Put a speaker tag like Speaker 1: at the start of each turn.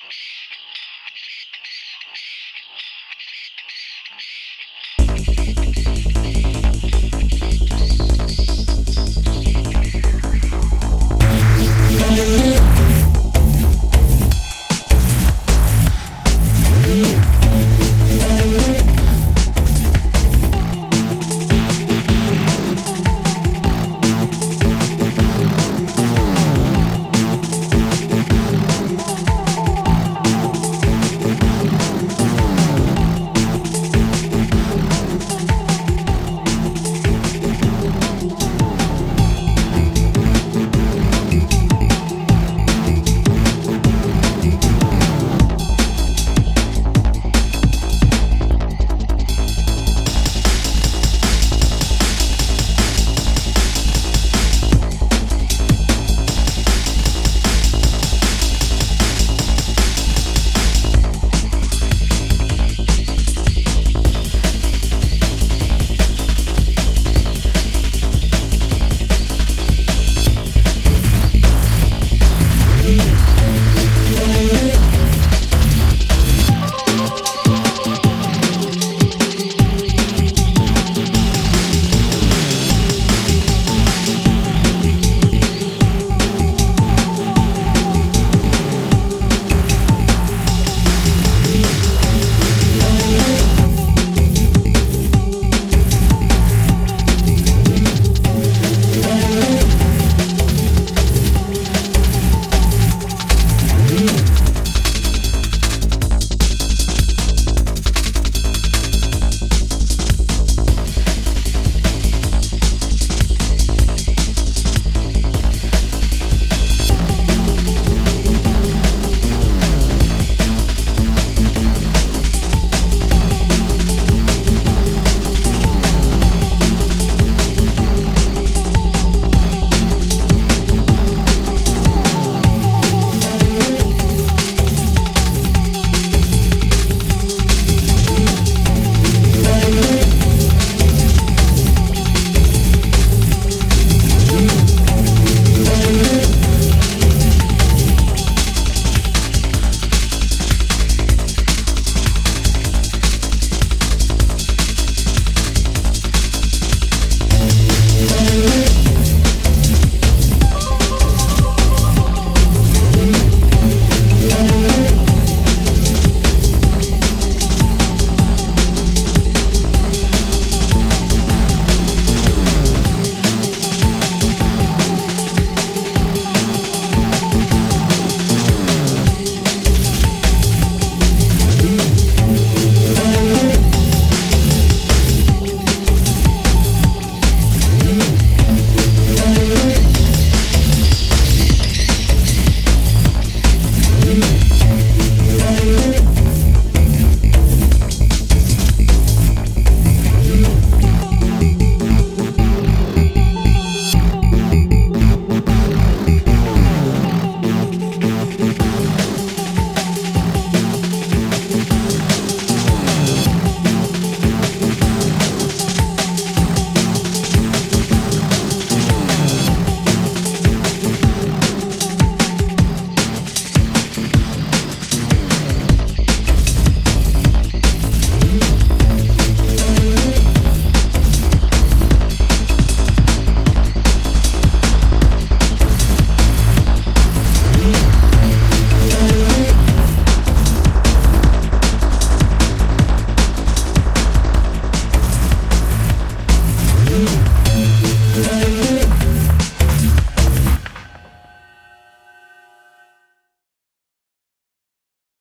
Speaker 1: Mm-hmm.